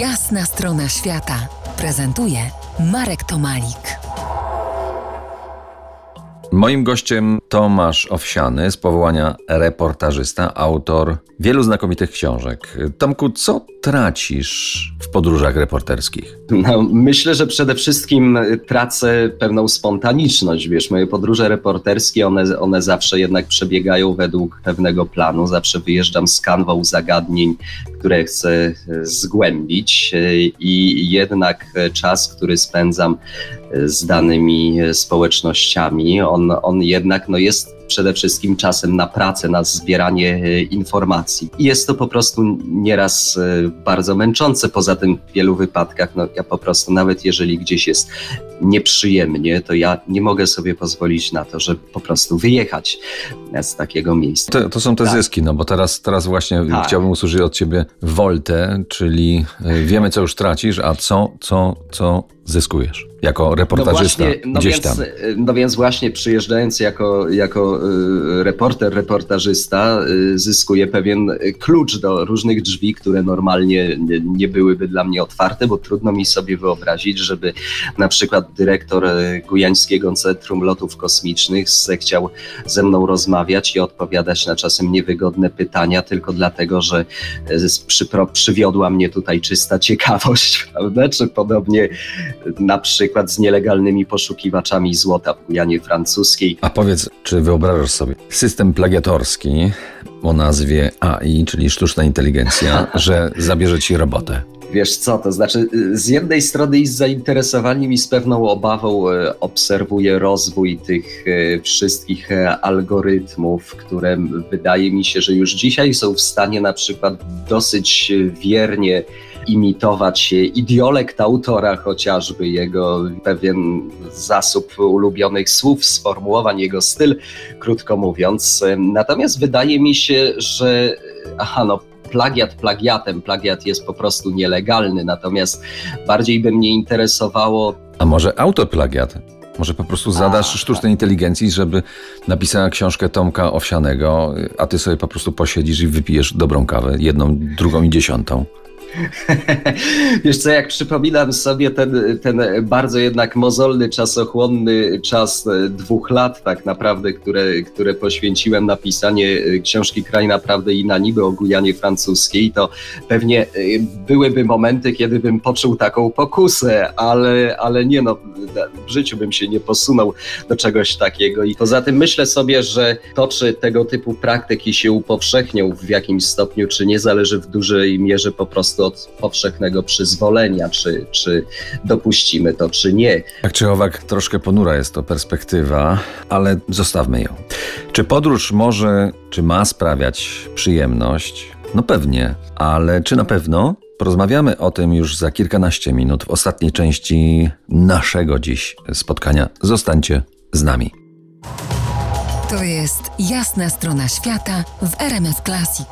Jasna strona świata prezentuje Marek Tomalik. Moim gościem Tomasz Owsiany, z powołania reportażysta, autor wielu znakomitych książek. Tomku, co tracisz w podróżach reporterskich? No, myślę, że przede wszystkim tracę pewną spontaniczność. Wiesz, moje podróże reporterskie, one, one zawsze jednak przebiegają według pewnego planu. Zawsze wyjeżdżam z kanwą zagadnień, które chcę zgłębić i jednak czas, który spędzam z danymi społecznościami, on, on jednak no, jest przede wszystkim czasem na pracę, na zbieranie e, informacji. I jest to po prostu nieraz e, bardzo męczące. Poza tym w wielu wypadkach, no ja po prostu nawet jeżeli gdzieś jest nieprzyjemnie, to ja nie mogę sobie pozwolić na to, żeby po prostu wyjechać z takiego miejsca. To, to są te tak. zyski, no bo teraz, teraz właśnie tak. chciałbym usłyszeć od ciebie woltę, czyli e, wiemy, co już tracisz, a co, co, co zyskujesz jako reportażysta no właśnie, no gdzieś więc, tam. No więc właśnie przyjeżdżając jako, jako y, reporter, reportażysta y, zyskuję pewien klucz do różnych drzwi, które normalnie nie, byłyby dla mnie otwarte, bo trudno mi sobie wyobrazić, żeby na przykład dyrektor y, Gujańskiego Centrum Lotów Kosmicznych zechciał ze mną rozmawiać i odpowiadać na czasem niewygodne pytania tylko dlatego, że przywiodła mnie tutaj czysta ciekawość, prawda? Czy podobnie na przykład z nielegalnymi poszukiwaczami złota w Gujanie Francuskiej. A powiedz, czy wyobrażasz sobie system plagiatorski o nazwie AI, czyli sztuczna inteligencja, że zabierze ci robotę? Wiesz co, to znaczy z jednej strony i z zainteresowaniem i z pewną obawą e, obserwuję rozwój tych e, wszystkich e, algorytmów, które wydaje mi się, że już dzisiaj są w stanie na przykład dosyć wiernie imitować idiolekt autora, chociażby jego pewien zasób ulubionych słów, sformułowań, jego styl, krótko mówiąc. Natomiast wydaje mi się, że aha, no plagiat plagiatem, plagiat jest po prostu nielegalny, natomiast bardziej by mnie interesowało... A może autoplagiat? Może po prostu zadasz a, sztucznej inteligencji, żeby napisała książkę Tomka Owsianego, a ty sobie po prostu posiedzisz i wypijesz dobrą kawę, jedną, drugą i dziesiątą. Wiesz co, jak przypominam sobie ten, ten bardzo jednak mozolny, czasochłonny czas e, dwóch lat tak naprawdę, które, które poświęciłem na pisanie e, książki Kraj Naprawdę i na niby o Gujanie Francuskiej, to pewnie e, byłyby momenty, kiedy bym poczuł taką pokusę, ale, ale nie no, w życiu bym się nie posunął do czegoś takiego. I poza tym myślę sobie, że to, czy tego typu praktyki się upowszechnią w jakimś stopniu, czy nie zależy w dużej mierze po prostu od powszechnego przyzwolenia, czy, czy dopuścimy to, czy nie. Tak czy owak, troszkę ponura jest to perspektywa, ale zostawmy ją. Czy podróż może, czy ma sprawiać przyjemność? No pewnie, ale czy na pewno? Porozmawiamy o tym już za kilkanaście minut w ostatniej części naszego dziś spotkania. Zostańcie z nami. To jest jasna strona świata w RMS Classic.